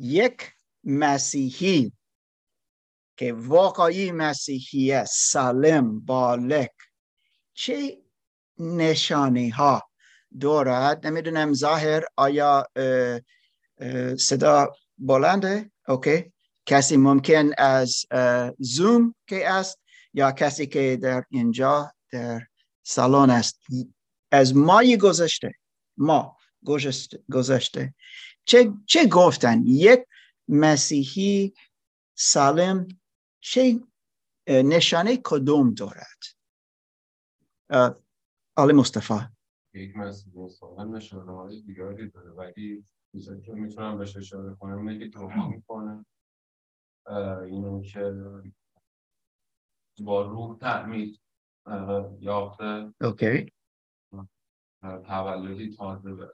یک مسیحی که واقعی مسیحی سالم بالک چه نشانی ها دارد نمی‌دونم ظاهر آیا اه، اه، صدا بلنده؟ اوکی. کسی ممکن از زوم که است؟ یا کسی که در اینجا در سالن است. از مای گذشته. ما گذشته. چه, چه گفتن؟ یک مسیحی سالم چه نشانه کدوم دارد؟ آل مصطفی. یک مسیح سالم نشانه های دیگری داره ولی چیزایی که می‌تونم بهش اشاره کنم که توبه می‌کنه. اینه که با روح تعمید یافته. اوکی. تولدی تازه.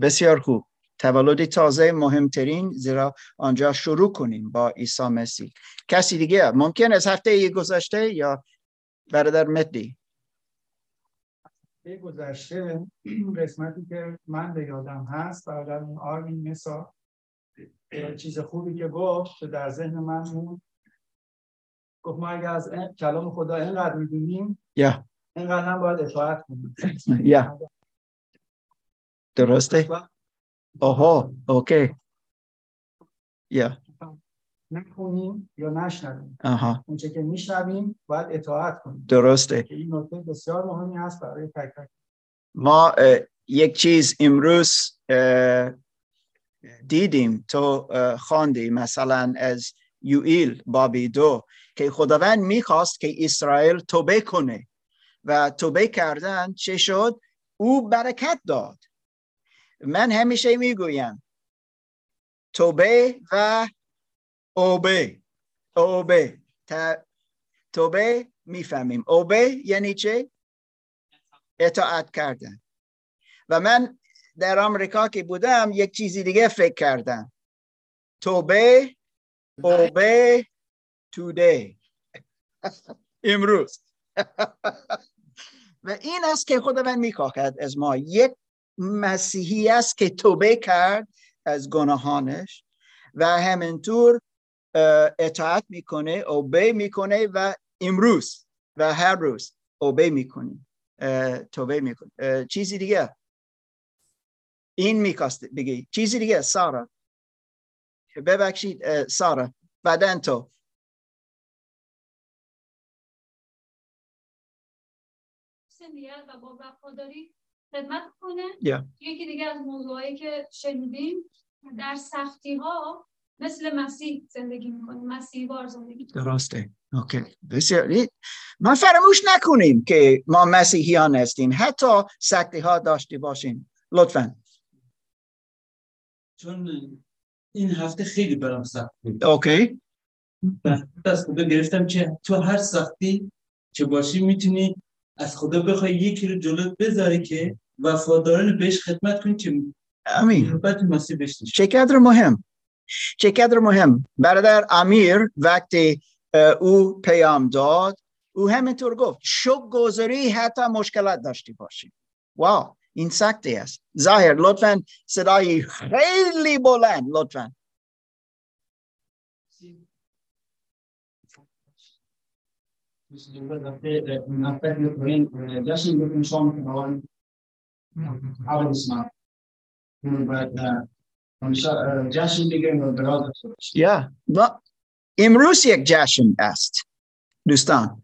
بسیار خوب. تولد تازه مهمترین زیرا آنجا شروع کنیم با عیسی مسیح. کسی دیگه ممکن از هفته گذشته یا برادر مدی یه گذشته قسمتی که من به یادم هست برادر اون آرمین مسا چیز خوبی که گفت در ذهن من بود. گفت ما اگر از این- کلام خدا اینقدر می‌دونیم یا. اینقدر هم باید اطاعت کنیم. یا. درسته. آها اوکی یا نخونیم یا نشنویم. آها اونچه که میشنویم باید اطاعت کنیم. درسته. این نکته بسیار مهمی هست برای تک تک. ما یک چیز امروز دیدیم. تو خواندی مثلا از یوئیل بابی دو که خداوند می‌خواست که اسرائیل توبه کنه. و توبه کردن چه شد؟ او برکت داد. من همیشه می‌گویم توبه و اوبه. اوبه. توبه می‌فهمیم. اوبه یعنی چه اطاعت کردن. و من در آمریکا که بودم یک چیزی دیگه فکر کردم. توبه اوبه تودی امروز. و این است که خداوند می‌خواهد از ما یک مسیحی است که توبه کرد از گناهانش و همینطور اطاعت می‌کنه اوبه می‌کنه و امروز و هر روز اوبه می‌کنیم اه، توبه می‌کنه چیزی دیگه؟ این میکاسته بگی چیزی دیگه؟ سارا. ببخشید سارا. بعدن تو. و با وفاداری خدمت کنه یا یکی دیگه از موضوعایی که شنیدیم در سختی ها مثل مسیح زندگی می‌کنیم. مسیح بار زندگی. درسته. اوکی بسیار این- ما فراموش نکنیم که ما مسیحیان هستیم. حتی سکتی ها داشته باشیم. لطفا. چون این هفته خیلی برام سخت بود. اوکی از خدا گرفتم که تو هر سختی که باشی می‌تونی از خدا بخوای یکی رو جلوت بذاری که وفادارانه بهش خدمت کنی که امین. چقدر مهم. چقدر مهم. برادر امیر وقتی او پیام داد او همینطور گفت شک گذاری حتی مشکلات داشتی باشیم واو این سختی است. ظاهر لطفا صدای خیلی بلند لطفا. یا و امروز یک جشن است دوستان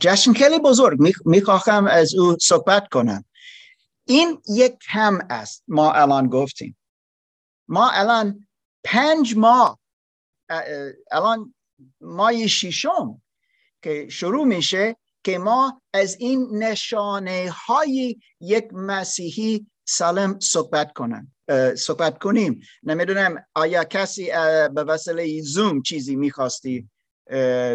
جشن خیلی بزرگ می- می‌خواهم از او صحبت کنم این یک کم است ما الان گفتیم ما الان پنج ماه اه، اه، الان ماه ششم که شروع میشه که ما از این نشانه های یک مسیحی سالم صحبت اه، صحبت کنیم. نمی‌دونم آیا کسی به وسیله زوم چیزی می‌خواستی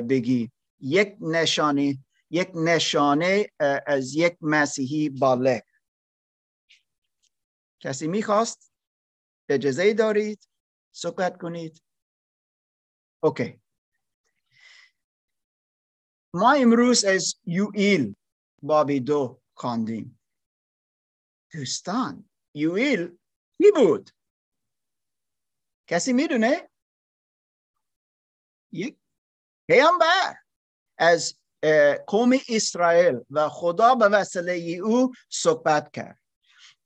بگی؟ یک نشانه یک نشانه از یک مسیحی بالغ کسی می‌خواست؟ اجازه دارید؟ صحبت کنید. اوکی. ما امروز از یوئیل بابی دو خواندیم. دوستان یوئیل کی بود؟ کسی می‌دونه؟ یک پیامبر از قوم اسرائیل و خدا به وسیله او صحبت کرد.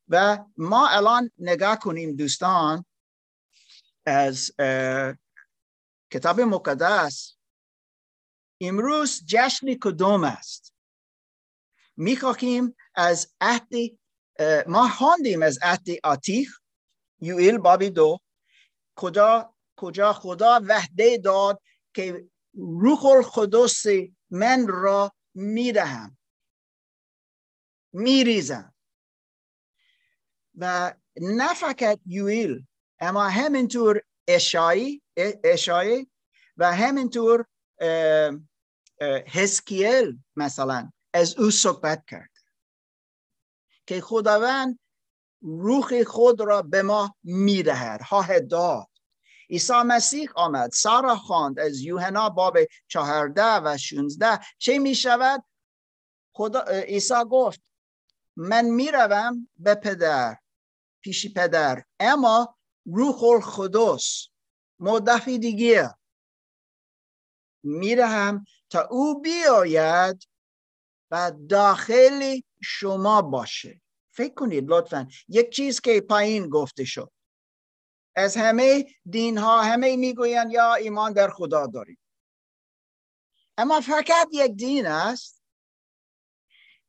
و ما الان نگاه کنیم دوستان از کتاب مقدس امروز جشن کدوم است؟ می‌خواهیم از عهد ما خواندیم از عهد عتیق یوئیل بابی دو. کجا کجا خدا وحده داد که روح القدس من را می‌دهم میریزم. و نه فقط یوئیل اما همینطور اشایی اشایی و همینطور حزقیل مثلا از او صحبت کرد که خداوند روح خود را به ما می‌دهد ها داد. عیسی مسیح آمد سارا خواند از یوحنا باب چهارده و 16 چه می شود خدا عیسی گفت من می‌روم به پدر پیش پدر اما روح القدس مدفی دیگه. میرهم تا او بیاید و داخل شما باشه. فکر کنید لطفا. یک چیز که پایین گفته شد. از همه دین ها همه می‌گویند یا ایمان در خدا داریم اما فقط یک دین است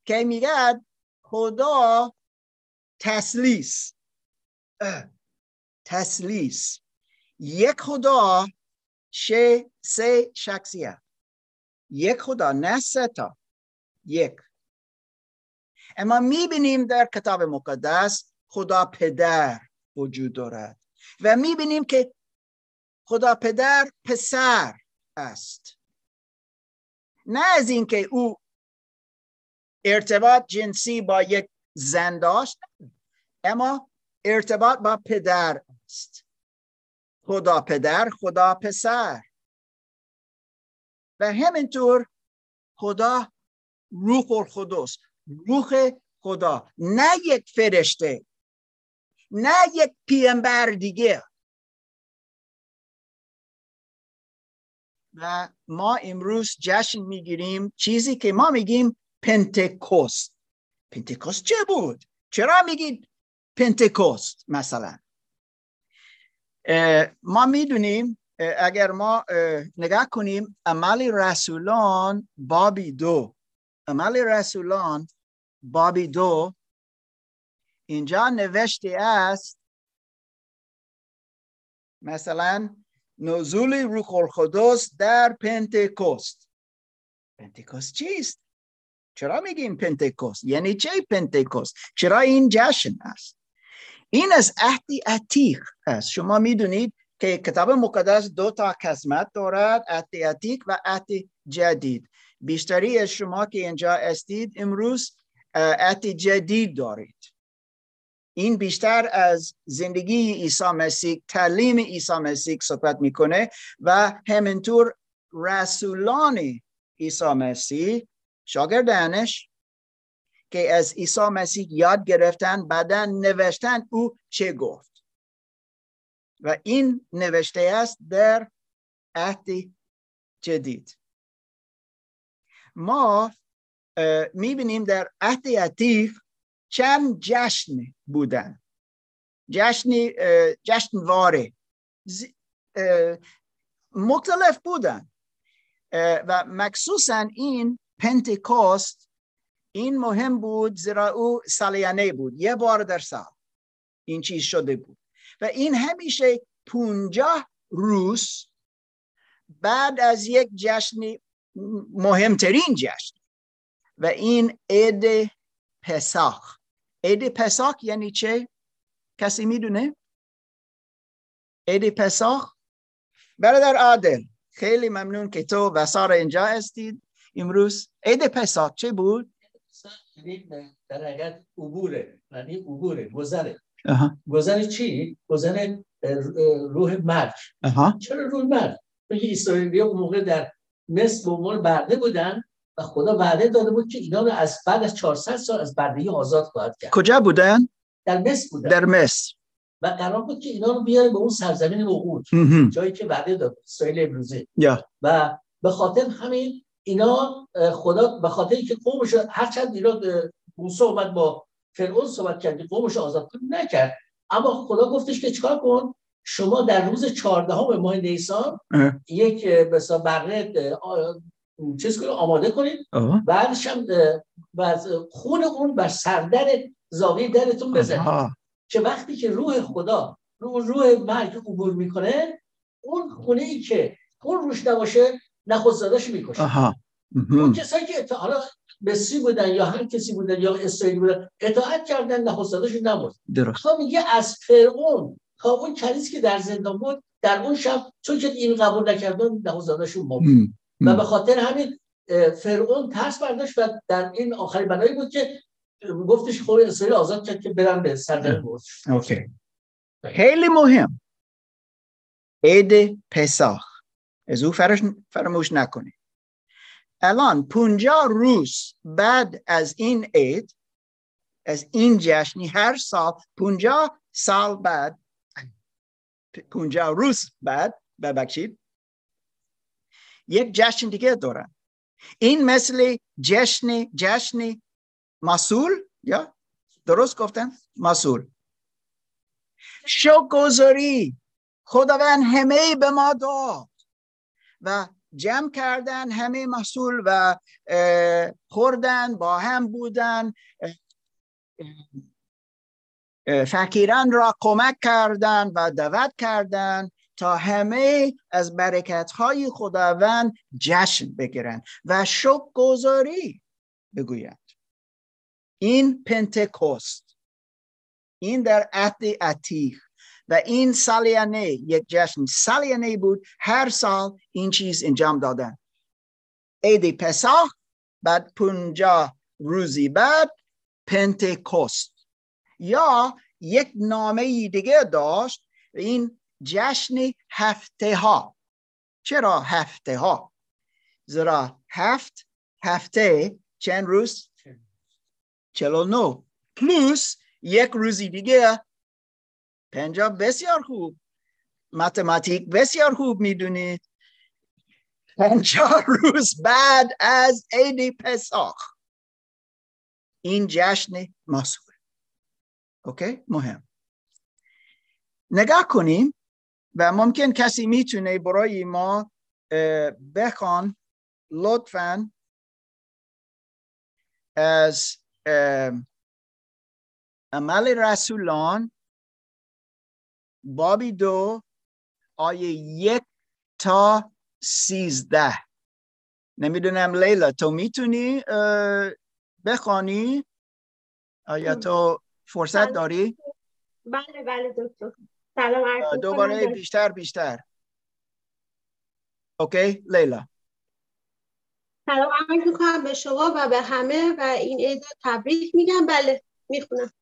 که میگه خدا تسلیس. تسلیس. یک خدا شه سه شخصیت. یک خدا نه سه تا. یک. اما می‌بینیم در کتاب مقدس خدا پدر وجود دارد و می‌بینیم که خدا پدر پسر است. نه از اینکه او ارتباط جنسی با یک زن داشت اما ارتباط با پدر است. خدا پدر خدا پسر. و همینطور خدا روح القدس روح خدا. نه یک فرشته نه یک پیامبر دیگه. و ما امروز جشن می‌گیریم. چیزی که ما میگیم پنتکوست پنتکوست چه بود؟ چرا میگید پنتکوست مثلا؟ ما می‌دونیم اگر ما اه، نگاه کنیم عمل رسولان بابی دو عمل رسولان بابی دو اینجا نوشته است مثلا نزول روح القدس در پنتکوست پنتکوست چیست؟ چرا میگیم پنتکوست؟ یعنی چه پنتکوست؟ چرا این جشن است؟ این از عهد عتیق است شما می‌دونید که کتاب مقدس دو تا قسمت دارد عهد عتیق و عهد جدید بیشتری از شما که اینجا استید امروز عهد جدید دارید. این بیشتر از زندگی عیسی مسیح تعلیم عیسی مسیح صحبت می‌کنه و همینطور رسولان عیسی مسیح شاگردانش که از عیسی مسیح یاد گرفتن بعدا نوشتن او چه گفت. و این نوشته است در عهد جدید. ما می‌بینیم در عهد عتیق چند جشن بودن. جشن جشنواره مختلف بودن. و مخصوصا این پنتکوست این مهم بود زیرا او سالیانه بود. یه بار در سال این چیز شده بود. و این همیشه پونجاه روز بعد از یک جشن مهمترین جشن و این عید پساخ عید پساخ یعنی چه؟ کسی می‌دونه؟ عید پساخ برادر عادل خیلی ممنون که تو و سارا اینجا هستید امروز عید پساخ چه بود؟ یعنی در عبوره یعنی عبوره گذره. گذر چی؟ گذر روح مرگ. چرا روح مرگ؟ چون اسرائیلی اون موقع در مصر به عنوان برده بودن و خدا وعده داده بود که اینا رو از بعد از 400 سال از بردگی آزاد خواهد کرد کجا بودن؟ در مصر بودن در مصر و قرار بود که اینا رو بیاره به اون سرزمین وقود. جایی که وعده داد اسرائیل امروزه یا و به خاطر همین اینا خدا به خاطر اینکه قومش هرچند اینا موسی اومد با فرعون صحبت کرد که قومش آزاد کنه نکرد اما خدا گفتش که چیکار کن شما در روز 14 ماه نیسان. یک مثلا بره چیز کنید آماده کنید. بعدش هم خون اون بر سردر زاویه درتون بزنید. که وقتی که روح خدا رو روح مرگ عبور می‌کنه اون خونه ای که خون روش نباشه نخست زادش می‌کشه. اون کسایی که حالا مصری بودن یا هر کسی بودن یا اسرائیلی بودن اطاعت کردن نخست زادشون نمرد درست. خب میگه از فرعون تا اون کنیز که در زندان بود در اون شب چون که این قبول نکردن نخست زادشون مرد. و. به خاطر همین فرعون ترس برداشت و در این آخرین بنایی بود که گفتش خود اسرائیل آزاد کرد که برن به سرزمین اوکی. خیلی مهم. عید پساخ. از او فراموش نکنید. الان پونجا روز بعد از این عید از این جشنی هر سال پونجا سال بعد پونجا روز بعد ببخشید یک جشن دیگه دارن. این مثل جشن جشن مسئول یا درست گفتم؟ مسئول شکرگزاری. خداوند همه به ما داد و جمع کردن همه مسئول و خوردن با هم بودن. فقیران را کمک کردن و دعوت کردن تا همه از برکت های خداوند جشن بگیرن و شکرگزاری بگویند. این پنتکوست این در عهد عتیق. و این سالیانه یک جشن سالیانه بود. هر سال این چیز انجام دادن. عید پساخ بعد پونجا روزی بعد پنتکوست یا یک نامه دیگه داشت این جشن هفته ها. چرا هفته ها؟ زیرا هفت هفته چند روز؟ چلو نو پلوس یک روزی دیگه پنجاه بسیار خوب. متماتیک بسیار خوب می‌دونید. پنجاه روز بعد از عید پساخ. این جشن مسئول اوکی؟ مهم. نگاه کنیم و ممکن کسی می‌تونه برای ما بخوان لطفا از عمل رسولان بابی دو آیه یک تا سیزده. نمی‌دونم لیلا تو می‌تونی بخوانی؟ آیا تو فرصت بله. داری؟ بله بله دکتر. سلام. دوباره بیشتر بیشتر. اوکی لیلا. سلام عرض می‌کنم به شما و به همه و این عید رو تبریک میگم. بله می‌خونم.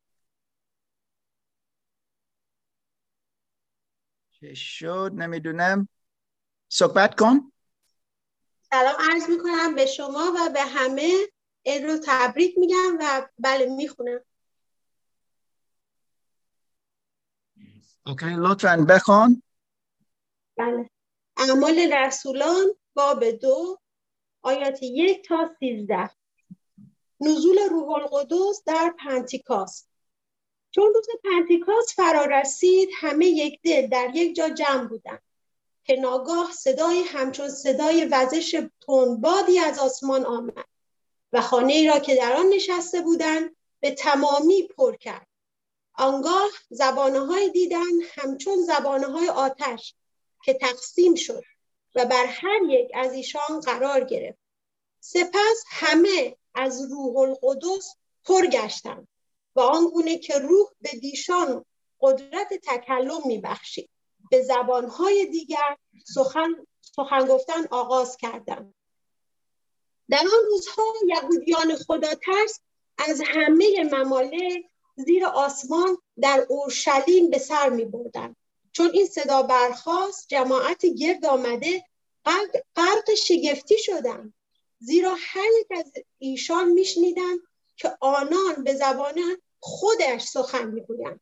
شد. نمی‌دونم. صحبت کن. سلام عرض می‌کنم به شما و به همه. عید رو تبریک میگم و بله می‌خونم. اوکی لطفا بخوان بله. اعمال رسولان باب دو آیات یک تا سیزده. نزول روح القدس در پنتیکاست. چون روز پنتیکاست فرا رسید همه یک دل در یک جا جمع بودند. که ناگاه صدای همچون صدای وزش تندبادی از آسمان آمد و خانه ای را که در آن نشسته بودند به تمامی پر کرد. آنگاه زبانه های دیدن همچون زبانه های آتش که تقسیم شد و بر هر یک از ایشان قرار گرفت. سپس همه از روح القدس پر گشتند. و آنگونه که روح به دیشان قدرت تکلم میبخشید. به زبانهای دیگر سخن, سخن گفتن آغاز کردند در آن روزها یهودیان خدا ترس از همه ممالک زیر آسمان در اورشلیم به سر می بردن. چون این صدا برخاست جماعت گرد آمده غرق شگفتی شدند. زیرا هر یک از ایشان میشنیدند که آنان به زبان خودش سخن می‌گویند.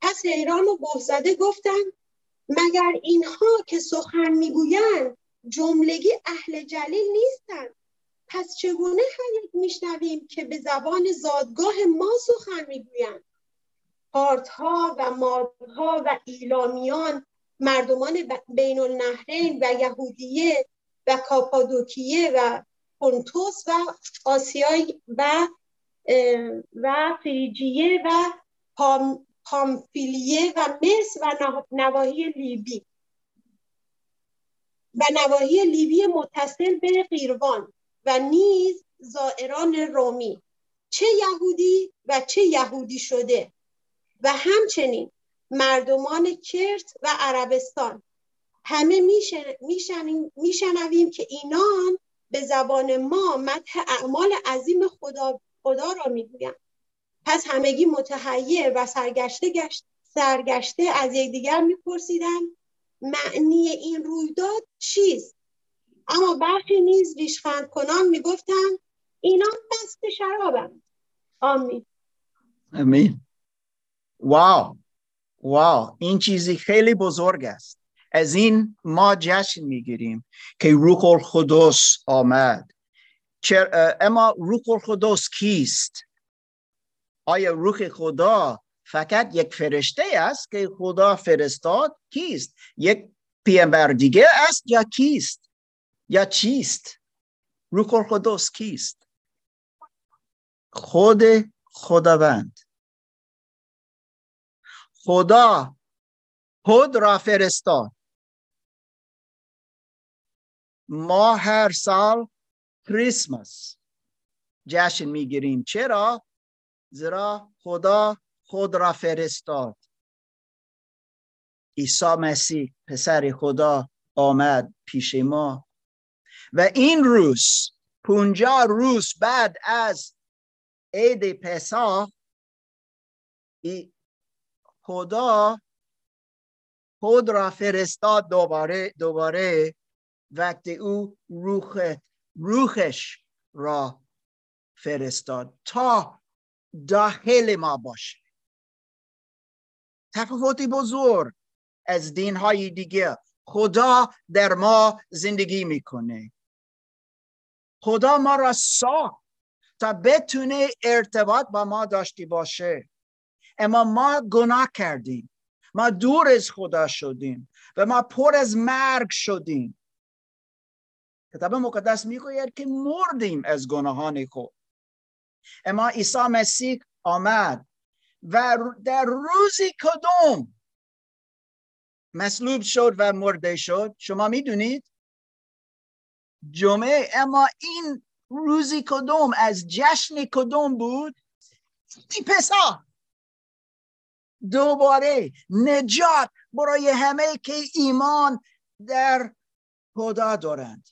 پس حیران و بهزده گفتند مگر اینها که سخن می‌گویند جملگی اهل جلیل نیستند؟ پس چگونه حیات میشنویم که به زبان زادگاه ما سخن می‌گویند؟ پارتها و مادها و ایلامیان مردمان بین النهرین و یهودیه و کاپادوکیه و پونتوس و آسیای و و فریجیه و پام، پامفیلیه و مصر و نواحی لیبی. و نواحی لیبی متصل به قیروان و نیز زائران رومی. چه یهودی و چه یهودی شده. و همچنین مردمان کرت و عربستان. همه میشنویم که اینان به زبان ما مدح اعمال عظیم خدا, خدا را می‌گویند پس همگی متحیر و سرگشته گشت سرگشته از یکدیگر میپرسیدن معنی این رویداد چیست؟ اما برخی نیز ریشخند کنان می‌گفتند اینا مست شرابند. آمین. امین واو. واو. این چیزی خیلی بزرگ است. از این ما جشن می‌گیریم که روح القدس آمد. اما روح القدس کیست؟ آیا روح خدا فقط یک فرشته است که خدا فرستاد؟ کیست؟ یک پیامبر دیگه است یا کیست؟ یا چیست؟ روح القدس کیست؟ خود خداوند. خدا خود را فرستاد. ما هر سال کریسمس جشن می‌گیریم. چرا؟ زیرا خدا خود را فرستاد. عیسی مسیح پسر خدا آمد پیش ما. و این روز پونجا روز بعد از عید پسا خدا خود را فرستاد دوباره دوباره وقتی او روح روحش را فرستاد تا داخل ما باشه. تفاوتی بزرگ از دین های دیگه. خدا در ما زندگی می‌کنه. خدا ما را ساخت تا بتونه ارتباط با ما داشتی باشه. اما ما گناه کردیم. ما دور از خدا شدیم و ما پر از مرگ شدیم. کتاب مقدس می‌گوید که مردیم از گناهان خود. اما عیسی مسیح آمد و در روزی کدوم مصلوب شد و مرده شد. شما می‌دونید؟ جمعه اما این روزی کدوم از جشن کدوم بود؟ پسا دوباره نجات برای همه که ایمان در خدا دارند.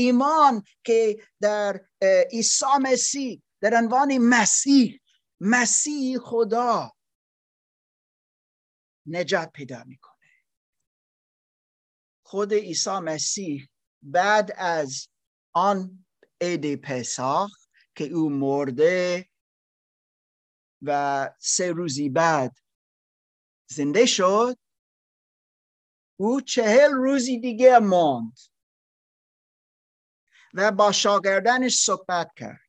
ایمان که در عیسی مسیح در عنوان مسیح مسیح خدا نجات پیدا می‌کنه. خود عیسی مسیح بعد از آن عید پساخ که او مرده و سه روزی بعد زنده شد او چهل روزی دیگه ماند. و با شاگردانش صحبت کرد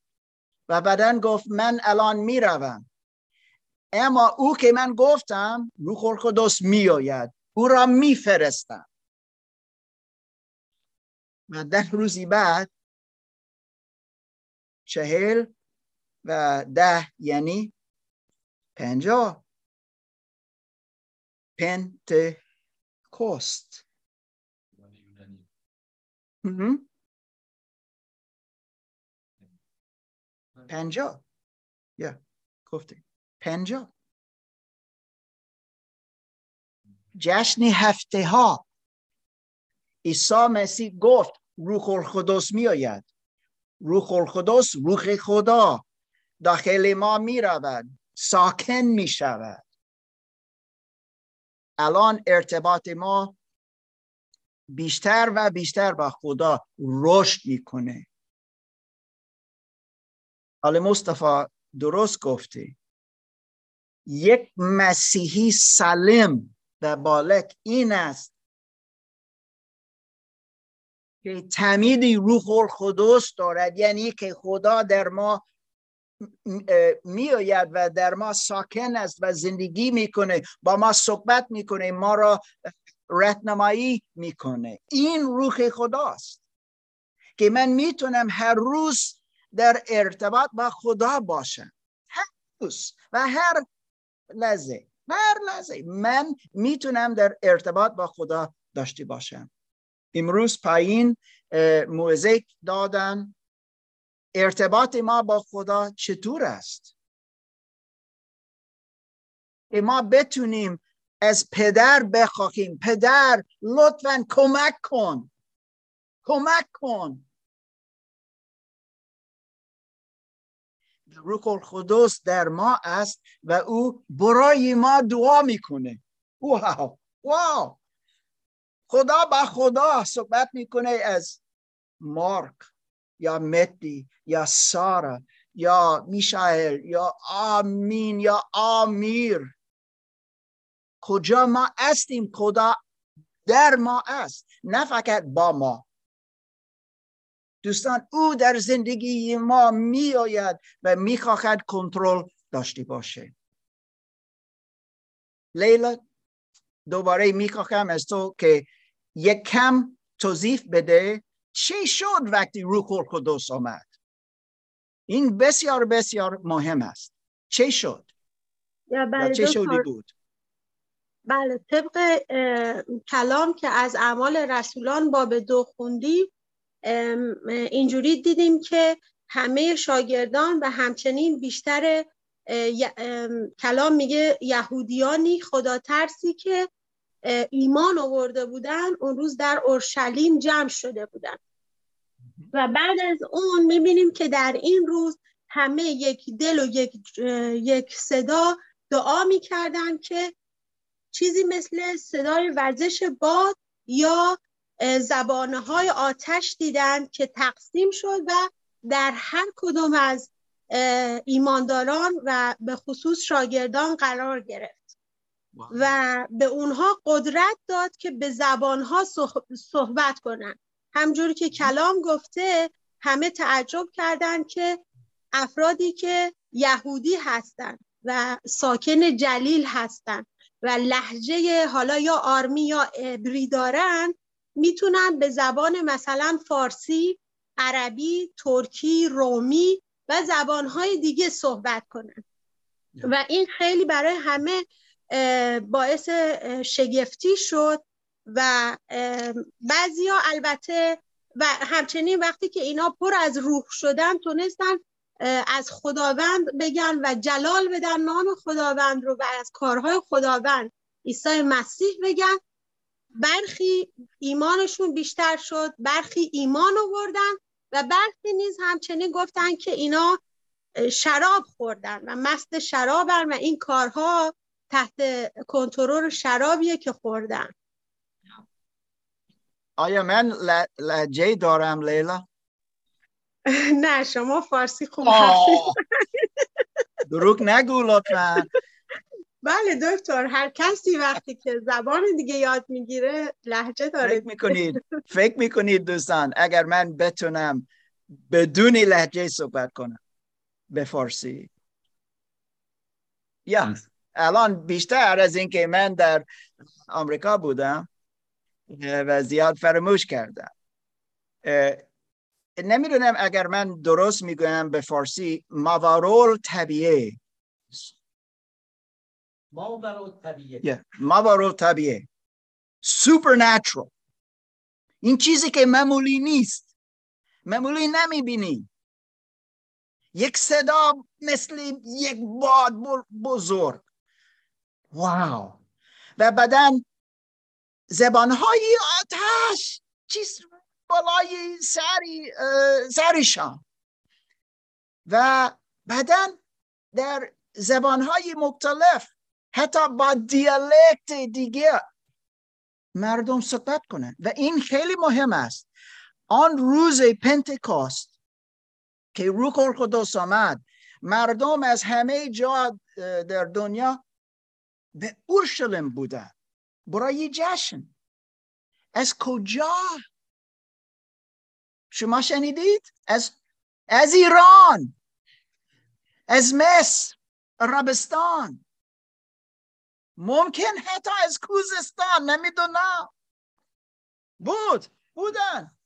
و بعدا گفت من الان می‌روم. اما او که من گفتم روح القدس میآید. او را میفرستم. و ده روزی بعد چهل و ده یعنی پنجاه. پنت پنجاه. یا گفته پنجاه. جشن هفته ها عیسی مسیح گفت روح القدس می آید روح القدس روح خدا. داخل ما می رود ساکن می شود الان ارتباط ما بیشتر و بیشتر با خدا رشد می‌کنه. حال مصطفی درست گفته یک مسیحی سالم و بالغ این است که تمیدی روح القدس دارد یعنی که خدا در ما میآید و در ما ساکن است و زندگی می‌کنه با ما صحبت می‌کنه ما را رهنمایی می‌کنه. این روح خداست که من می‌تونم هر روز در ارتباط با خدا باشم هر روز و هر لحظه هر لحظه من می‌تونم در ارتباط با خدا داشته باشم. امروز پایین موزیک دادن. ارتباط ما با خدا چطور است؟ ما بتونیم از پدر بخواهیم. پدر لطفا کمک کن. کمک کن. روح القدس در ما است و او برای ما دعا می‌کنه. واو! واو! خدا با خدا صحبت می‌کنه از مارک یا متی یا سارا یا میشایل یا آمین یا آمیر. کجا ما هستیم؟ خدا در ما است. نه فقط با ما. دوستان او در زندگی ما می آید و می خواهد کنترل داشته باشه. لیلا دوباره می خواهم از تو که یک کم توضیح بده چی شد وقتی روح القدس آمد؟ این بسیار بسیار مهم است. چه شد؟ بله چه شدی بود؟ بله طبق کلام که از اعمال رسولان باب دو خوندی اینجوری دیدیم که همه شاگردان و همچنین بیشتر کلام میگه یهودیانی خدا ترسی که ایمان آورده بودن اون روز در اورشلیم جمع شده بودن. و بعد از اون می‌بینیم که در این روز همه یک دل و یک, یک صدا دعا می‌کردن که چیزی مثل صدای ورزش باد یا زبانه های آتش دیدن که تقسیم شد و در هر کدوم از ایمانداران و به خصوص شاگردان قرار گرفت. و به اونها قدرت داد که به زبانها صحبت کنن. همجوری که کلام گفته همه تعجب کردند که افرادی که یهودی هستند و ساکن جلیل هستند و لحجه حالا یا آرمی یا ابری دارن می‌تونن به زبان مثلا فارسی، عربی، ترکی، رومی و زبانهای دیگه صحبت کنن. و این خیلی برای همه باعث شگفتی شد و بعضیا البته و همچنین وقتی که اینا پر از روح شدن تونستن از خداوند بگن و جلال بدن نام خداوند رو و از کارهای خداوند عیسی مسیح بگن. برخی ایمانشون بیشتر شد برخی ایمان آوردن و برخی نیز همچنین گفتن که اینا شراب خوردن و مست شرابن و این کارها تحت کنترل شرابیه که خوردن. آیا من لجه دارم لیلا؟ نه شما فارسی خوب دروغ نگو لطفا. بله دکتر هر کسی وقتی که زبان دیگه یاد می‌گیره لحجه داره فکر می‌کنید فکر می‌کنید دوستان اگر من بتونم بدون لحجه صحبت کنم به فارسی. یا الان بیشتر از اینکه من در آمریکا بودم و زیاد فراموش کردم. نمی‌دونم اگر من درست می‌گویم به فارسی ماورول طبیعه. Yeah. ماورول طبیعه. Supernatural. این چیزی که معمولی نیست. معمولی نمی‌بینی. یک صدا مثل یک باد بزرگ. واو و بعدا زبانهای آتش چیز بالای سری سرشان و بعدا در زبانهای مختلف حتی با دیالکت دیگه مردم صحبت کنند و این خیلی مهم است. آن روز پنتکاست که روح القدس آمد مردم از همه جا در دنیا به اورشلیم بودن. برای جشن. از کجا؟ شما شنیدید؟ از از ایران. از مصر. عربستان. ممکن حتی از کوزستان نمی‌دونم بود بودن.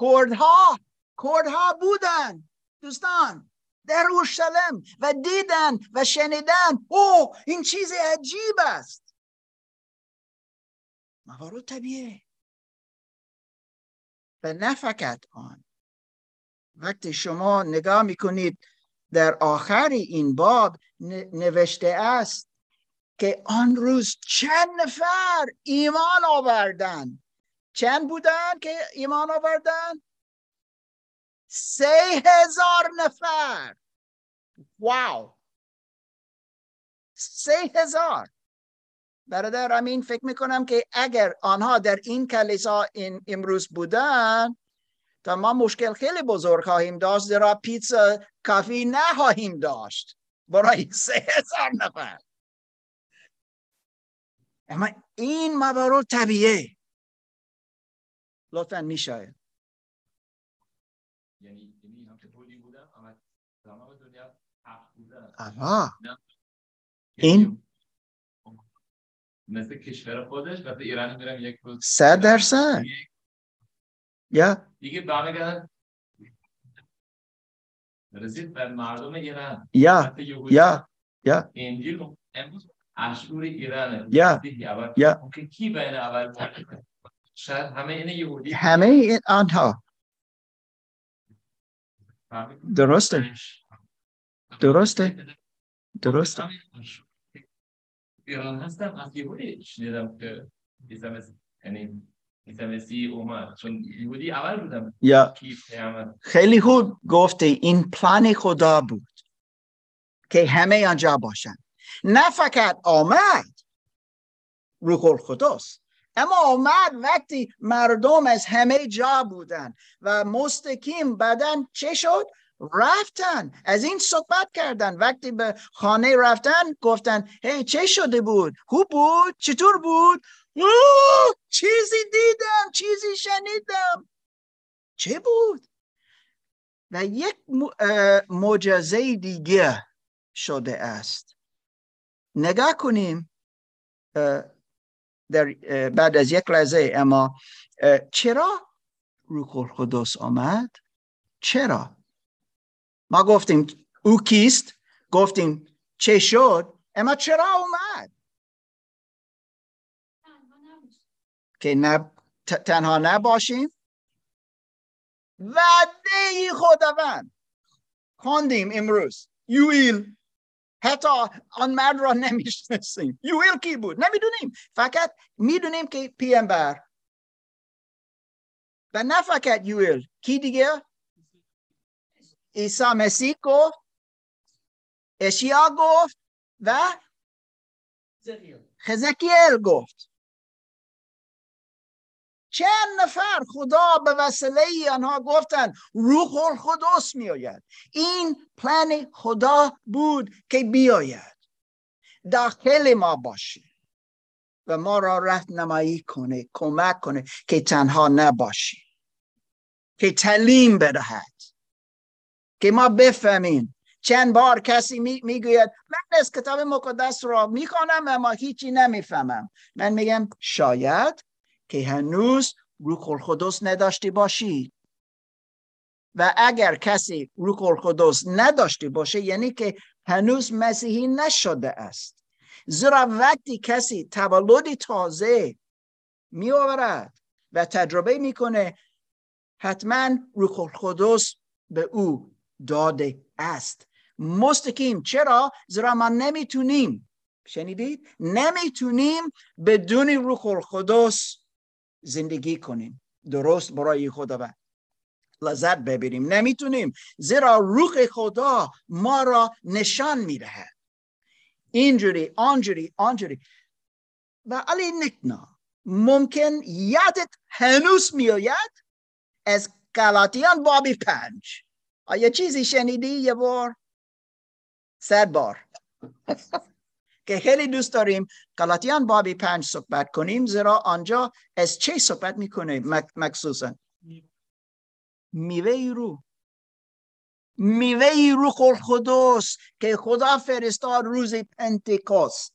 کردها کردها بودن. دوستان در اورشلیم و دیدن و شنیدن. او این چیز عجیب است. موارد طبیعه. و نه آن وقتی شما نگاه می‌کنید در آخر این باب نوشته است که آن روز چند نفر ایمان آوردن؟ چند بودن که ایمان آوردن؟ سه هزار نفر. واو! سه هزار. برادر امین فکر می‌کنم که اگر آنها در این کلیسا این امروز بودن تا ما مشکل خیلی بزرگ خواهیم داشت زیرا پیتزا کافی نخواهیم داشت. برای سه هزار نفر. اما این موارد طبیعه. لطفا میشاید. یعنی یعنی آها. این؟ یعنی مثل کشور خودش وقتی ایران میرم یک روز صد درصد. یا. دیگه برمیگردن رسید به مردم ایران. یا. یا. یا. انجیل رو امروز اشور ایرانه. یا. یا. ممکن کی بین اول شاید همه این یهودی همه این آنها؟ درسته. درسته. درسته. ایران هستم از یهودی شنیدم که یعنی اومد. چون یهودی اول بودم. یا خیلی خوب گفته این پلان خدا بود که همه آنجا باشن. نه فقط آمد. روح القدس. اما آمد وقتی مردم از همه جا بودن و مستقیم بدن چه شد؟ رفتن. از این صحبت کردن. وقتی به خانه رفتن گفتن هی چه شده بود؟ خوب بود؟ چطور بود؟ چیزی دیدم چیزی شنیدم. چه بود؟ و یک معجزه دیگه شده است. نگاه کنیم در بعد از یک لحظه اما چرا روح القدس آمد؟ چرا؟ ما گفتیم او کیست؟ گفتیم چه شد؟ اما چرا اومد. که ت- تنها نباشیم؟ وعده خداوند. خواندیم امروز. یویل حتی آن مرد را نمی‌شناسیم. یویل کی بود نمی‌دونیم. فقط می‌دونیم که پیامبر و نه فقط یویل کی دیگه؟ عیسی مسیح گفت اشیا گفت و خزکیل گفت. چند نفر خدا به وسیله آنها گفتن روح القدس میآید. این پلان خدا بود که بیاید. داخل ما باشه و ما را رهنمایی کنه کمک کنه که تنها نباشیم. که تعلیم بدهد. که ما بفهمیم. چند بار کسی می- می‌گوید من از کتاب مقدس را می‌خوانم اما هیچی نمی‌فهمم. من میگم شاید که هنوز روح القدس نداشته باشی. و اگر کسی روح القدس نداشته باشه یعنی که هنوز مسیحی نشده است. زیرا وقتی کسی تولد تازه می آورد و تجربه می‌کنه حتما روح القدس به او داده است. مستقیم. چرا؟ زیرا ما نمی‌تونیم. شنیدید؟ نمی‌تونیم بدون روح القدس زندگی کنیم. درست برای خداوند. لذت ببریم. نمی‌تونیم. زیرا روح خدا ما را نشان می‌دهد. اینجوری آنجوری آنجوری. و علی نکنا ممکن یادت هنوز میآید؟ از گلاتیان بابی پنج. آیا چیزی شنیدی یه بار؟ صد بار. که خیلی دوست داریم گلاتیان بابی پنج صحبت کنیم زیرا آنجا از چه صحبت می‌کنه مخصوصا؟ میوه رو. میوه روح القدس که خدا فرستاد روز پنتکوست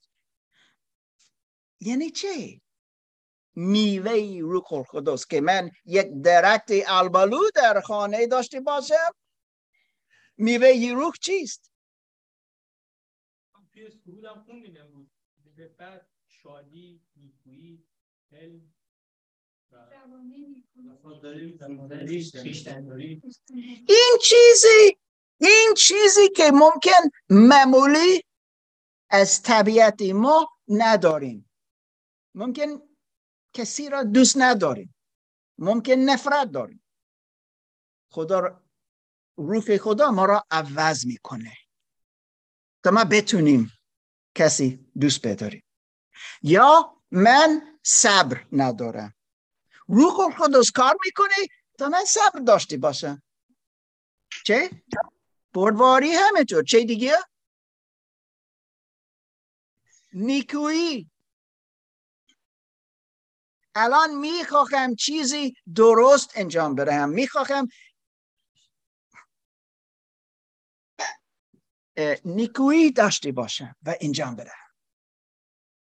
یعنی چه؟ میوه روح القدس که من یک درخت البالو در خانه داشته باشم. میوه روح چیست؟ شادی نیکویی علم این چیزی این چیزی که ممکن معمولی از طبیعت ما نداریم. ممکن کسی را دوست نداریم. ممکن نفرت داریم. خدا روح خدا ما را عوض می‌کنه. تا ما بتونیم کسی دوست بداریم. یا من صبر ندارم. روح القدس کار می‌کنه تا من صبر داشته باشم. چه؟ بردواری همینطور. چه دیگه؟ نیکویی. الان می‌خواهم چیزی درست انجام بدهم. می‌خواهم نیکویی داشته باشم و انجام بدهم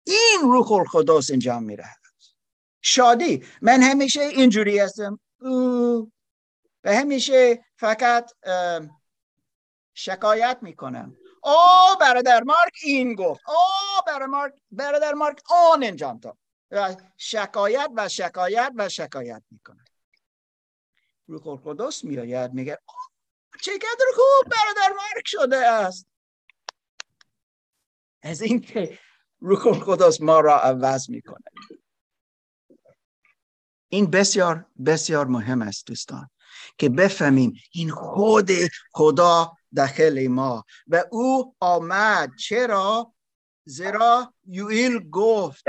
این روح القدس انجام میره شادی. من همیشه اینجوری هستم. و همیشه فقط شکایت می‌کنم. او برادر مارک این گفت. او برادر مارک برادر مارک آن انجام داد. و شکایت و شکایت و شکایت می‌کنم روح القدس میآید میگه چقدر خوب برادر مارک شده است. از اینکه روح القدس ما را عوض می‌کنه این بسیار بسیار مهم است دوستان که بفهمیم این خود خدا داخل ما و او آمد. چرا؟ زیرا یویل گفت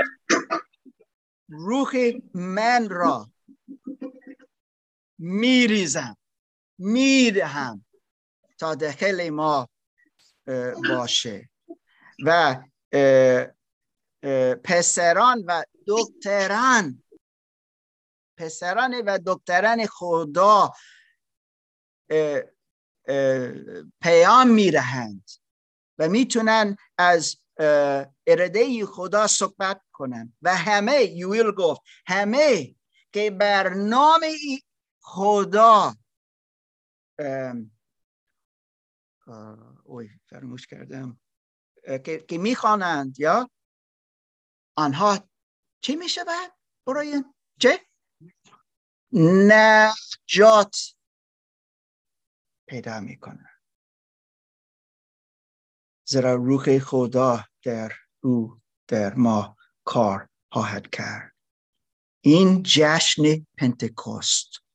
روح من را میریزم. می‌دهم تا داخل ما باشه. و پسران و دکتران پسران و دکتران خدا پیام میرهند و می‌تونن از اراده خدا صحبت کنن. و همه یویل گفت همه که بر نام خدا اوی فرموش کردم. که, که می‌خوانند یا؟ آنها چی میشه بعد برای چه؟ نجات پیدا می‌کنه زیرا روح خدا در او در ما کار خواهد کرد. این جشن پنتکوست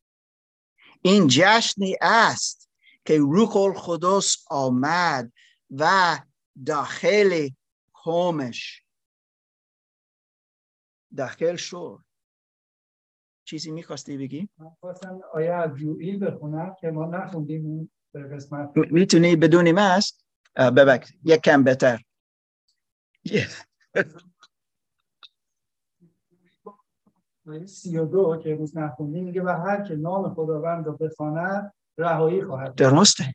این جشنی است که روح القدس آمد و داخل قومش. داخل شد چیزی می‌خواستی بگی؟ خواستم آیا از بخونم که ما نخوندیم به قسمت. می‌تونی بدونی مست ببک یک کم بهتر. سی و دو که روز نخوندیم میگه و هر که نام خداوند رو بخواند رهایی خواهد درسته.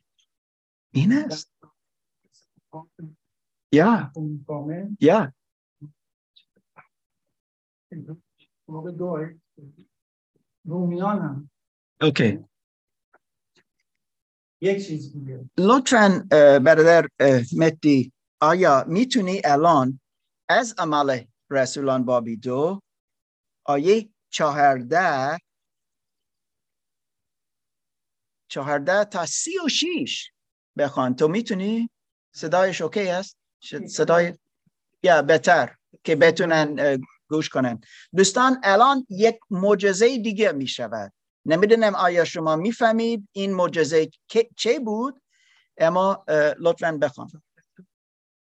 این است. یا. یا. موقع دو رومیان هم اوکی. یک چیز میگه. لطفا برادر متی آیا می‌تونی الان از عمل رسولان بابی دو آیه چهارده. چهارده تا سی و شیش. بخوان. تو می‌تونی؟ صدایش اوکی است؟ صدای یا بهتر که بتونن گوش کنن. دوستان الان یک معجزه دیگه می شود نمی‌دونم آیا شما می‌فهمید این معجزه چه بود؟ اما لطفا بخوان.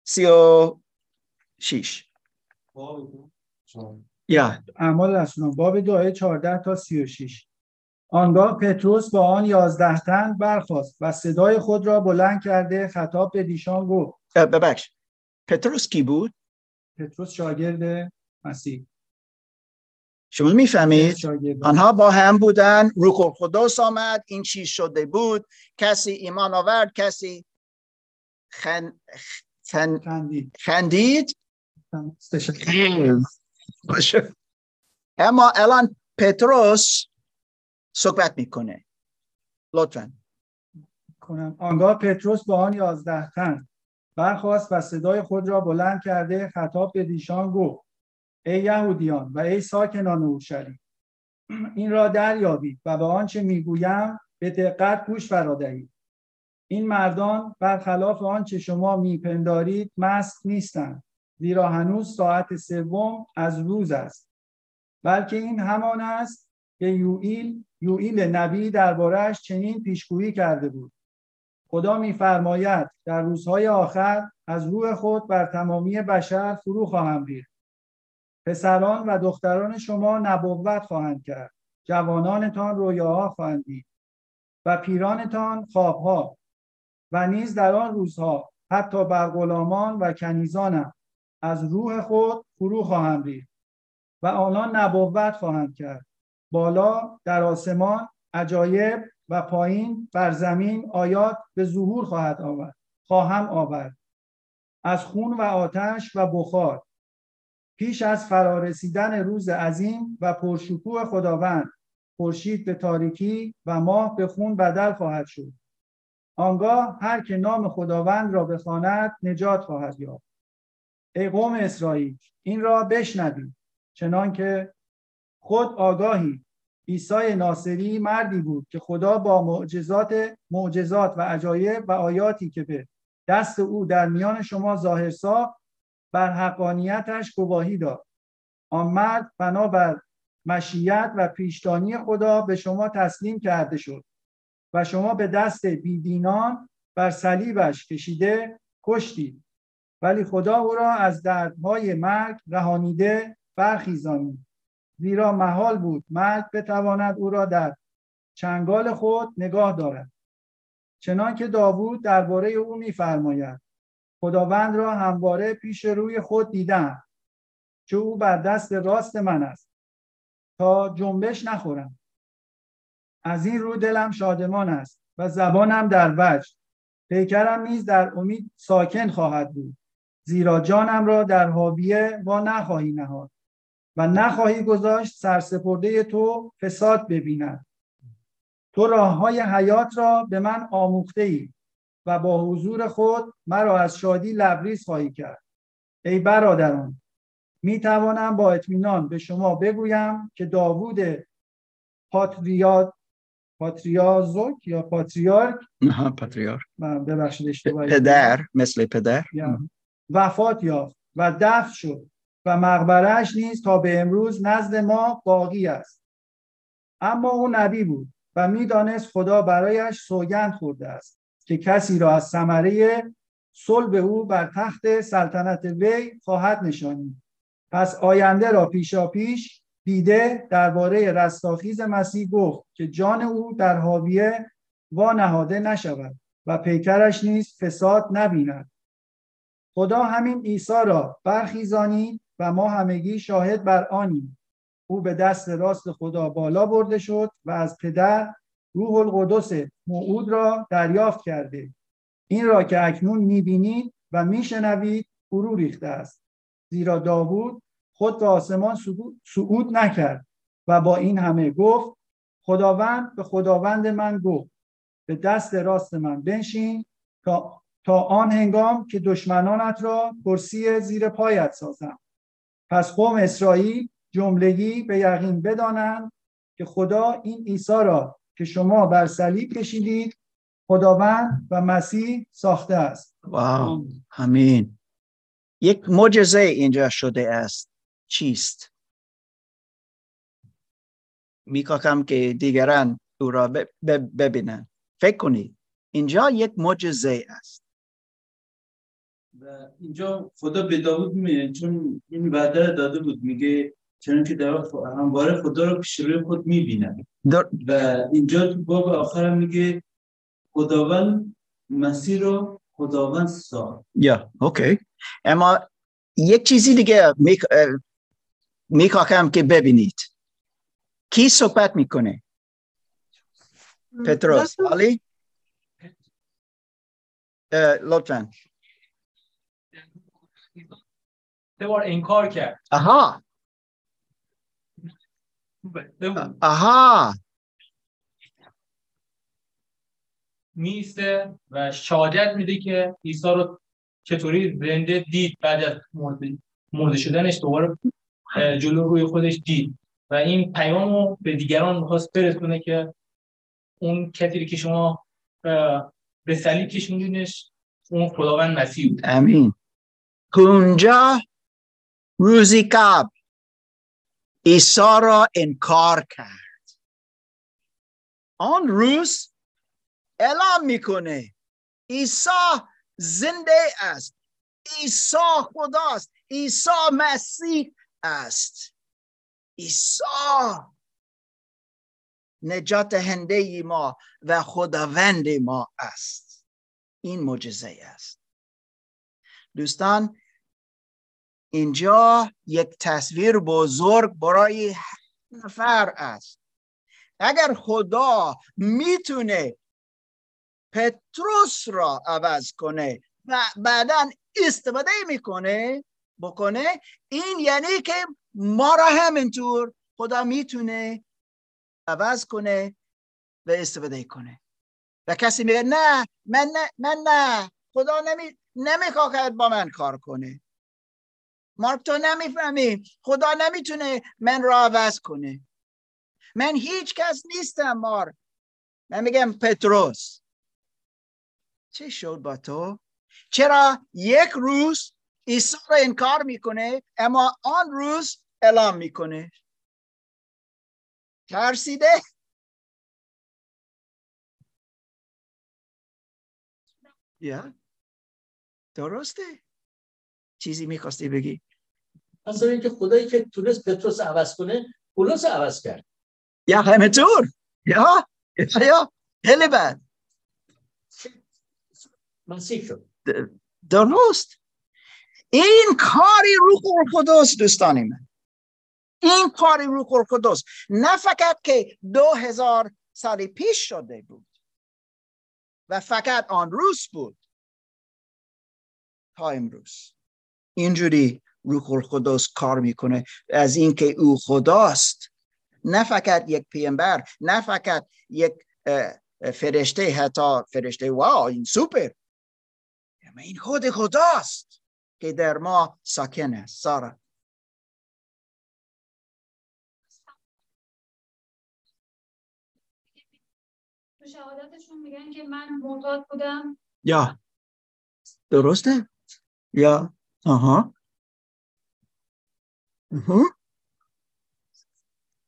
سی و شیش. یا اعمال رسولان باب دو چهارده تا سی و شیش آنگاه پتروس با آن یازده تن برخواست و صدای خود را بلند کرده خطاب به دیشان گفت. ببخش. پتروس کی بود؟ پتروس شاگرد مسیح. شما می‌فهمید؟ آنها با هم بودن. روح القدس آمد. این چیز شده بود؟ کسی ایمان آورد کسی خن... خن... خندید. خندید. باشه. اما الان پتروس صحبت می‌کنه. لطفا. کنم آنگاه پتروس با آن یازده تن برخواست و صدای خود را بلند کرده خطاب به دیشان گفت ای یهودیان و ای ساکنان اورشلیم این را دریابید و به آنچه می‌گویم به دقت گوش فرا دهید. این مردان برخلاف آنچه شما میپندارید مست نیستند. زیرا هنوز ساعت سوم از روز است. بلکه این همان است که یوئیل یوئیل نبی دربارهش چنین پیشگویی کرده بود. خدا میفرماید در روزهای آخر از روح خود بر تمامی بشر فرو خواهم ریخت. پسران و دختران شما نبوت خواهند کرد. جوانانتان رویاها خواهند دید و پیرانتان خوابها و نیز در آن روزها حتی بر غلامان و کنیزانم. از روح خود فرو خواهم ریخت و آنان نبوت خواهند کرد. بالا در آسمان عجایب و پایین بر زمین آیات به ظهور خواهد آورد خواهم آورد. از خون و آتش و بخار. پیش از فرارسیدن روز عظیم و پرشکوه خداوند خورشید به تاریکی و ماه به خون بدل خواهد شد. آنگاه هر که نام خداوند را بخواند نجات خواهد یافت. ای قوم اسرائیل این را بشنوید چنان که خود آگاهی. عیسی ناصری مردی بود که خدا با معجزات معجزات و عجایب و آیاتی که به دست او در میان شما ظاهر ساخت بر حقانیتش گواهی داد. آن مرد بنابر مشیت و پیشدانی خدا به شما تسلیم کرده شد و شما به دست بیدینان بر صلیبش کشیده کشتید. ولی خدا او را از دردهای مرگ رهانیده برخیزانید زیرا محال بود مرگ بتواند او را در چنگال خود نگاه دارد. چنان که داوود درباره او میفرماید خداوند را همواره پیش روی خود دیدم که او بر دست راست من است تا جنبش نخورم. از این رو دلم شادمان است و زبانم در وجد. پیکرم نیز در امید ساکن خواهد بود. زیرا جانم را در حاویه و نخواهی نهاد و نخواهی گذاشت سرسپرده تو فساد ببیند. تو راه های حیات را به من آموخته ای و با حضور خود مرا از شادی لبریز خواهی کرد. ای برادران می توانم با اطمینان به شما بگویم که داوود پاتریاد پاتریازوک یا پاتریارک؟ نه پاتریار من ببخشید اشتباهی پدر مثل پدر. وفات یافت و دفن شد و مقبرش نیز تا به امروز نزد ما باقی است. اما او نبی بود و می‌دانست خدا برایش سوگند خورده است که کسی را از ثمره صلب او بر تخت سلطنت وی خواهد نشانید. پس آینده را پیشا پیش دیده درباره رستاخیز مسیح گفت که جان او در حاویه وا نهاده نشود و پیکرش نیز فساد نبیند. خدا همین عیسی را برخیزانید و ما همگی شاهد بر آنیم. او به دست راست خدا بالا برده شد و از پدر روح القدس موعود را دریافت کرده. این را که اکنون می‌بینید و میشنوید فرو ریخته است. زیرا داوود خود به آسمان صعود نکرد و با این همه گفت خداوند به خداوند من گفت به دست راست من بنشین تا آن هنگام که دشمنانت را کرسی زیر پایت سازم. پس قوم اسرائیل جملگی به یقین بدانند که خدا این عیسی را که شما بر صلیب کشیدید خداوند و مسیح ساخته است. واو. همین یک معجزه اینجا شده است. چیست؟ می‌خواهم که دیگران او را ببینند فکر کنید اینجا یک معجزه است. و اینجا خدا به داود میگه چون این وعده داده بود. میگه چون که در همواره خدا رو پیش روی خود می‌بینن و اینجا تو باب آخر میگه خداوند مسیح رو خداوند ساخت. یا اوکی اما یک چیزی دیگه می‌خواهم که ببینید. کی صحبت می‌کنه؟ پتروس؟ علی لطفا. سه بار انکار کرد. آها. آها. میسته و شهادت میده که عیسی رو چطوری زنده دید بعد از مرده, شدنش دوباره جلو روی خودش دید. و این پیام رو به دیگران می‌خواست برسونه که اون کسی که شما به صلیب کشوندینش اون خداوند مسیح بود. امین. اونجا روزی قبل عیسی را انکار کرد. آن روز اعلام می‌کنه عیسی زنده است. عیسی خداست. عیسی مسیح است. عیسی نجات هنده ما و خداوند ما است. این معجزه است. دوستان اینجا یک تصویر بزرگ برای نفر است. اگر خدا می‌تونه پتروس را عوض کنه و بعدا استفاده می‌کنه بکنه این یعنی که ما را همینطور خدا می‌تونه عوض کنه و استفاده کنه. و کسی میگه نه من نه من نه خدا نمی نمی‌خواهد با من کار کنه. مارک تو نمی‌فهمی. خدا نمی‌تونه من را عوض کنه. من هیچ کس نیستم مارک. من میگم پتروس. چه شد با تو؟ چرا یک روز عیسی را انکار می‌کنه اما آن روز اعلام می‌کنه؟ ترسیده؟ یا؟ درسته. چیزی می‌خواستی بگی؟ اصلا اینکه خدایی که تونست پتروس رو عوض کنه پولس عوض کرد. یا همینطور یا؟ یا؟ خیلی بد. مسیح شد. درست. این کاری روح القدس دوستان من. این کاری روح القدس. نه فقط که دو هزار سال پیش شده بود و فقط آن روز بود. تا امروز. اینجوری روح القدس کار می‌کنه. از اینکه او خداست نه فقط یک پیامبر نه فقط یک فرشته حتی فرشته واو این سوپر. اما این خود خداست که در ما ساکن است. سارا. تو شهادتشون میگن که من معتاد بودم. یا. درسته؟ یا. آها آها.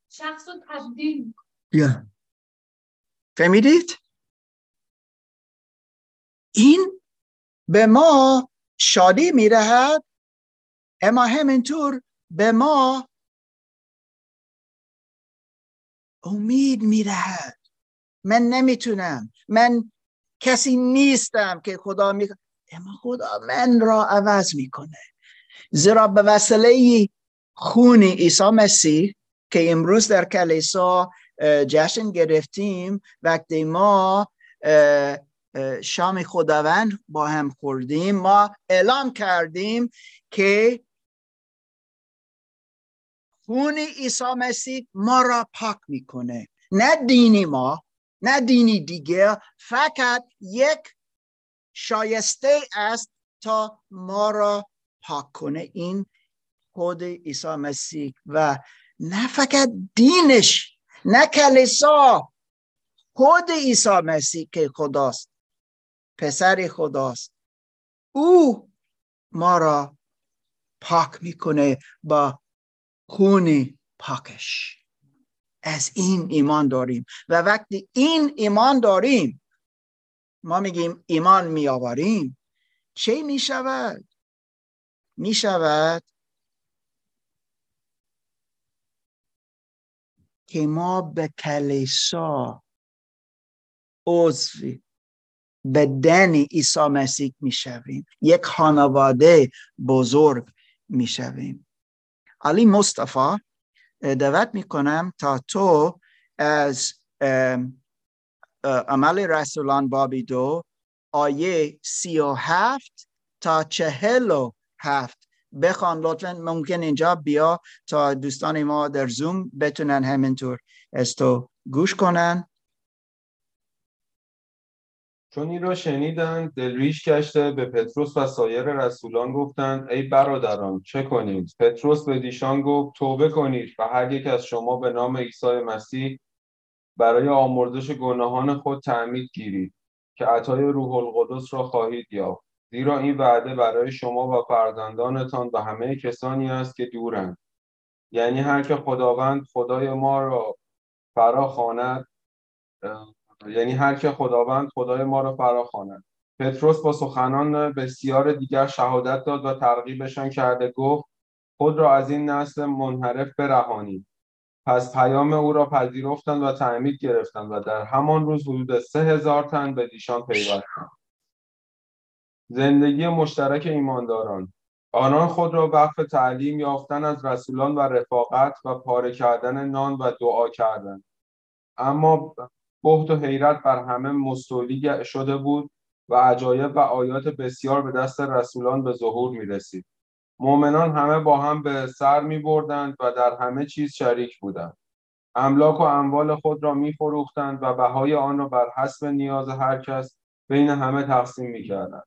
شخص رو تبدیل. یا فهمیدید این به ما شادی می‌دهد اما همینطور به ما امید می‌دهد من نمی‌تونم من کسی نیستم که خدا می اما خدا من را عوض می‌کنه. زیرا به وسیله خون عیسی مسیح که امروز در کلیسا جشن گرفتیم وقتی ما شام خداوند با هم خوردیم ما اعلام کردیم که خون عیسی مسیح ما را پاک می‌کنه. نه دینی ما نه دینی دیگه فقط یک شایسته است تا ما را پاک کنه. این خود عیسی مسیح و نه فقط دینش نه کلیسا خود عیسی مسیح که خداست پسر خداست. او ما را پاک می‌کنه با خون پاکش. از این ایمان داریم و وقتی این ایمان داریم ما میگیم ایمان میآوریم. چه می شود؟ می شود که ما به کلیسا عضوی بدن عیسی مسیح می‌شویم. یک خانواده بزرگ می‌شویم. علی مصطفی دعوت می‌کنم تا تو از عمل رسولان بابی دو آیه سی و هفت تا چهل و هفت. بخوان لطفا ممکن اینجا بیا تا دوستان ما در زوم بتونن همینطور از تو گوش کنن. چون این را شنیدند دلریش گشته به پتروس و سایر رسولان گفتند ای برادران چه کنید؟ پتروس به دیشان گفت توبه کنید و هر یک از شما به نام عیسی مسیح برای آمرزش گناهان خود تعمید گیرید که عطای روح القدس را خواهید یافت. زیرا این وعده برای شما و فرزندانتان و همه کسانی است که دورند. یعنی هر که خداوند خدای ما را فرا خواند اه، یعنی هر که خداوند خدای ما را فرا خواند پتروس با سخنان بسیار دیگر شهادت داد و ترغیبشان کرده گفت خود را از این نسل منحرف برهانید. پس پیام او را پذیرفتند و تعمید گرفتند و در همان روز حدود سه هزار تن به دیشان پیوستند. زندگی مشترک ایمانداران. آنان خود را وقف تعلیم یافتن از رسولان و رفاقت و پاره کردن نان و دعا کردند. اما بهت و حیرت بر همه مستولی شده بود و عجایب و آیات بسیار به دست رسولان به ظهور می رسید. مؤمنان همه با هم به سر می بردند و در همه چیز شریک بودند. املاک و اموال خود را می فروختند و بهای آن را بر حسب نیاز هر کس بین همه تقسیم می کردند.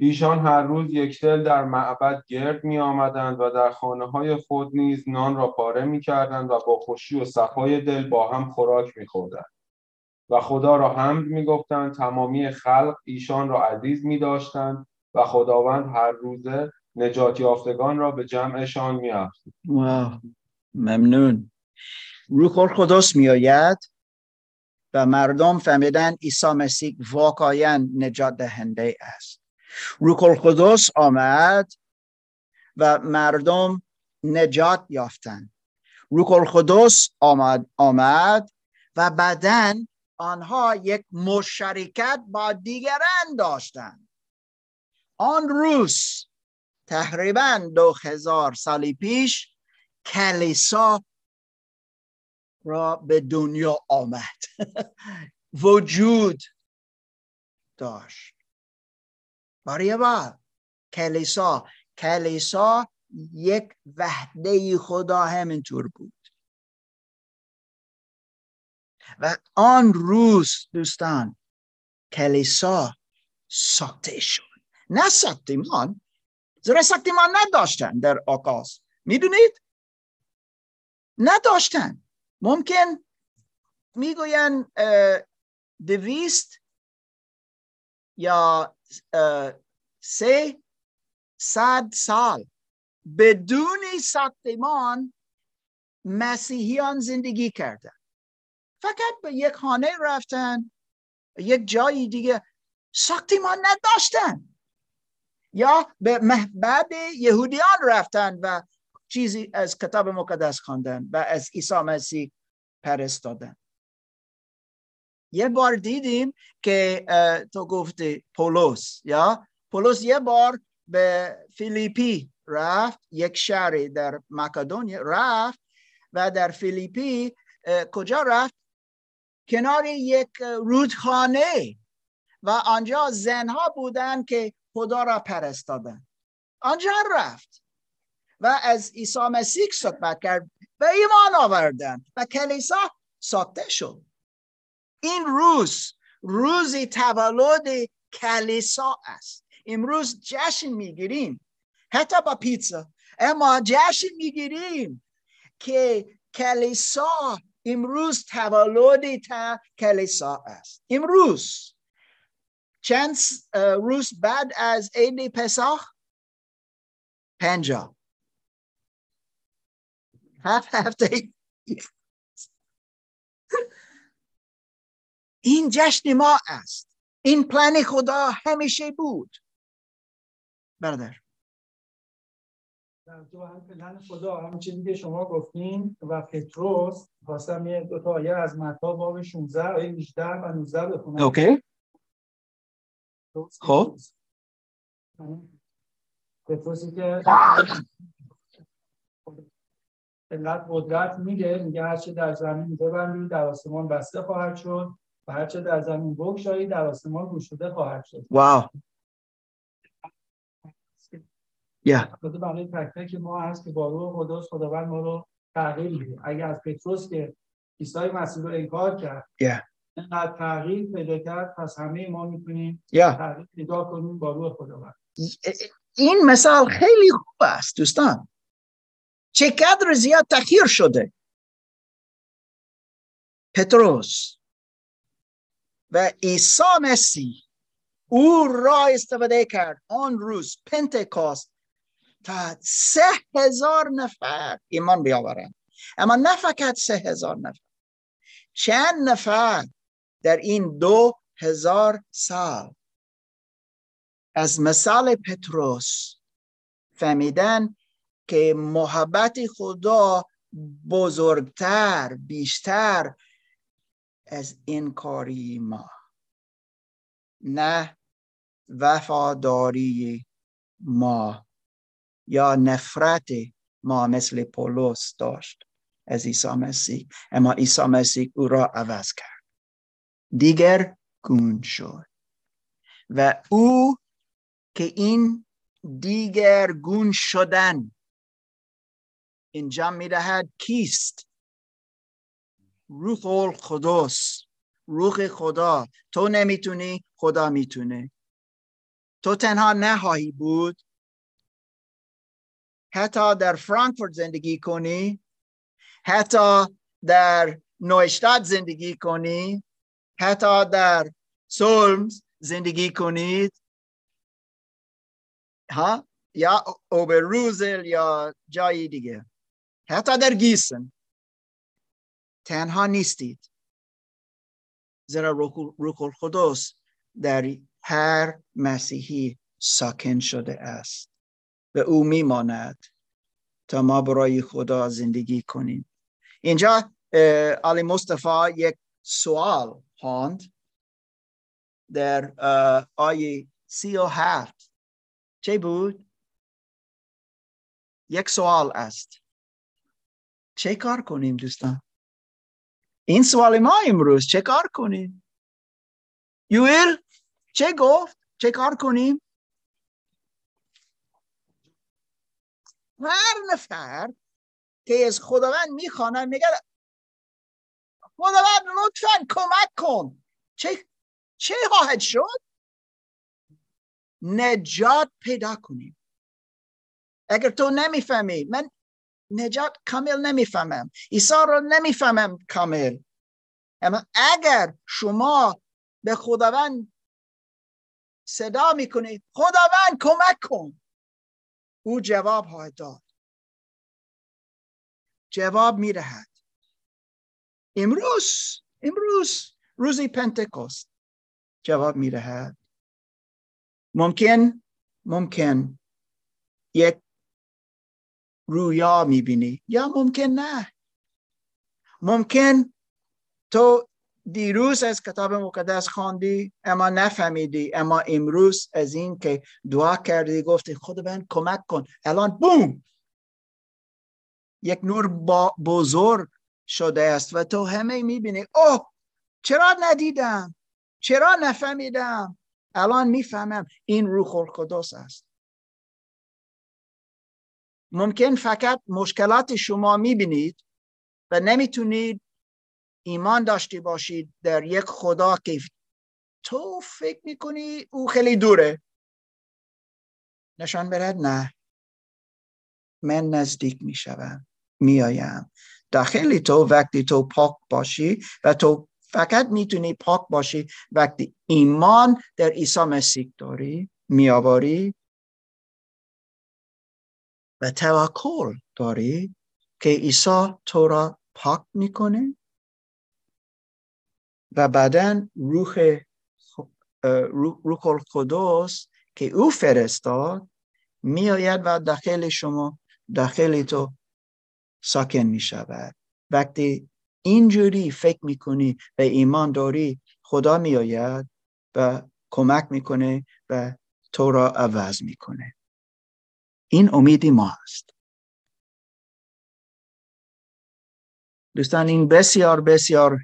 ایشان هر روز یک دل در معبد گرد می آمدند و در خانه های خود نیز نان را پاره می کردند و با خوشی و صفای دل با هم خوراک می خوردند. و خدا را حمد می گفتند تمامی خلق ایشان را عزیز می داشتند و خداوند هر روزه نجات یافتگان را به جمعشان می افزود. واو ممنون. روح القدس می آید و مردم فهمیدن عیسی مسیح واقعا نجات دهنده است. روح القدس آمد و مردم نجات یافتند. روح القدس آمد آمد و بعدا آنها یک مشارکت با دیگران داشتند. آن روز تقریبا دو هزار سالی پیش کلیسا را به دنیا آمد. وجود داشت. برای بار کلیسا. کلیسا یک وحده خدا همینطور بود. و آن روز دوستان کلیسا ساخته شد. نه ساختمان زیرا ساختمان نداشتن در آغاز. می‌دونید؟ نداشتن. ممکن می‌گوین دویست یا سه صد سال بدون ساختمان مسیحیان زندگی کردن. فقط به یک خانه رفتن یک جایی دیگه ساختمان نداشتن. یا به بعد یهودیان رفتن و چیزی از کتاب مقدس خواندن و از عیسی مسیح پرستادن. یه بار دیدیم که تو گفتی پولس یا؟ پولس یه بار به فیلیپی رفت یک شهری در مکدونیا رفت و در فیلیپی کجا رفت؟ کنار یک رودخانه و آنجا زنها بودن که خدا را پرستادن آنجا رفت و از عیسی مسیح صحبت کرد و ایمان آوردن و کلیسا ساخته شد. این روز روزی تولد کلیسا است. امروز جشن می‌گیریم. حتی با پیتزا. اما جشن می‌گیریم که کلیسا امروز تولد تا کلیسا است. امروز چند روز بعد از عید پساخ پنجاه هفت هفته این جشن ما است. این پلان خدا همیشه بود. برادر. در تو هم پلن خدا همون چیزی که شما گفتین و پتروس خواستم یه دو تا آیه از متا باب 16 آیه 18 و 19 بخونم. اوکی. خب. پتروسی که علت قدرت میگه میگه هرچه در زمین ببندید در آسمان بسته خواهد شد و هرچه در زمین بگشایید در آسمان گشوده خواهد شد. واو. یا خود برای تک تک ما هست که با روح قدس خداوند ما رو تغییر میده. اگر از پتروس که عیسی مسیح رو انکار کرد یا اینقدر تغییر پیدا کرد پس همه ما می‌تونیم یا تغییر پیدا کنیم با روح خداوند. این مثال خیلی خوب است دوستان. چقدر زیاد تغییر شده؟ پتروس و عیسی مسیح او را استفاده کرد. آن روز پنتکاست تا سه هزار نفر ایمان بیاورند. اما نه فقط سه هزار نفر چند نفر در این دو هزار سال. از مثال پتروس فهمیدن که محبت خدا بزرگتر بیشتر از این کاری ما. نه وفاداری ما یا نفرت ما مثل پولس داشت از عیسی مسیح. اما عیسی مسیح او را عوض کرد. دیگر گون شد. و او که این دیگر گون شدن انجام می‌دهد کیست؟ روح القدس روح خدا. تو نمی‌تونی خدا می‌تونه. تو تنها نخواهی بود. حتی در فرانکفورت زندگی کنی. حتی در نوشتاد زندگی کنی. حتی در سولمز زندگی کنید. ها؟ یا اوبروزل یا جایی دیگه. حتی در گیسن. تنها نیستید. زیرا روح القدس در هر مسیحی ساکن شده است. و او میماند تا ما برای خدا زندگی کنیم. اینجا علی مصطفی یک سوال خواند در آیه سی و هفت چه بود؟ یک سوال است چه کار کنیم دوستان؟ این سوال ما امروز چه کار کنیم؟ یویل چه گفت؟ چه کار کنیم؟ هر نفر که از خداوند می‌خواند میگه خداوند لطفا کمک کن. چه چه خواهد شد؟ نجات پیدا کنیم. اگر تو نمی‌فهمی من نجات کامل نمی‌فهمم. عیسی رو نمی‌فهمم کامل. اما اگر شما به خداوند صدا می‌کنید خداوند کمک کن. او جواب خواهد داد. جواب می‌دهد امروز امروز روزی پنتکوست جواب می‌دهد. ممکن ممکن یک رویا می‌بینی. یا ممکن نه. ممکن تو دیروز از کتاب مقدس خواندی اما نفهمیدی. اما امروز از این که دعا کردی گفتی خداوند کمک کن. الان بوم! یک نور بزرگ شده است و تو همه می‌بینی. اوه چرا ندیدم؟ چرا نفهمیدم؟ الان می‌فهمم این روح القدس است. ممکن فقط مشکلات شما می‌بینید و نمی‌تونید ایمان داشته باشید در یک خدا که تو فکر می‌کنی او خیلی دوره. نشان برد نه. من نزدیک می‌شوم میآیم. داخلی تو وقتی تو پاک باشی و تو فقط می‌تونی پاک باشی وقتی ایمان در عیسی مسیح داری میآوری و توکل داری که عیسی تو را پاک می‌کنه و بعدا روح روح القدس که او فرستاد میآید و داخل شما داخل تو ساکن می شود وقتی اینجوری فکر می‌کنی و ایمان داری خدا میآید و کمک می‌کنه و تو را عوض می‌کنه. این امیدی ما است. دوستان این بسیار بسیار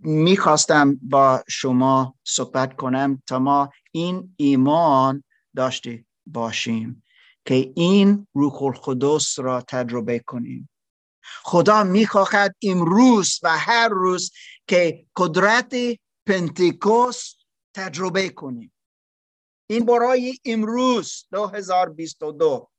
می‌خواستم با شما صحبت کنم تا ما این ایمان داشته باشیم. که این روح القدس را تجربه کنیم. خدا می‌خواهد امروز و هر روز که قدرت پنتیکوس تجربه کنیم. این برای امروز 2022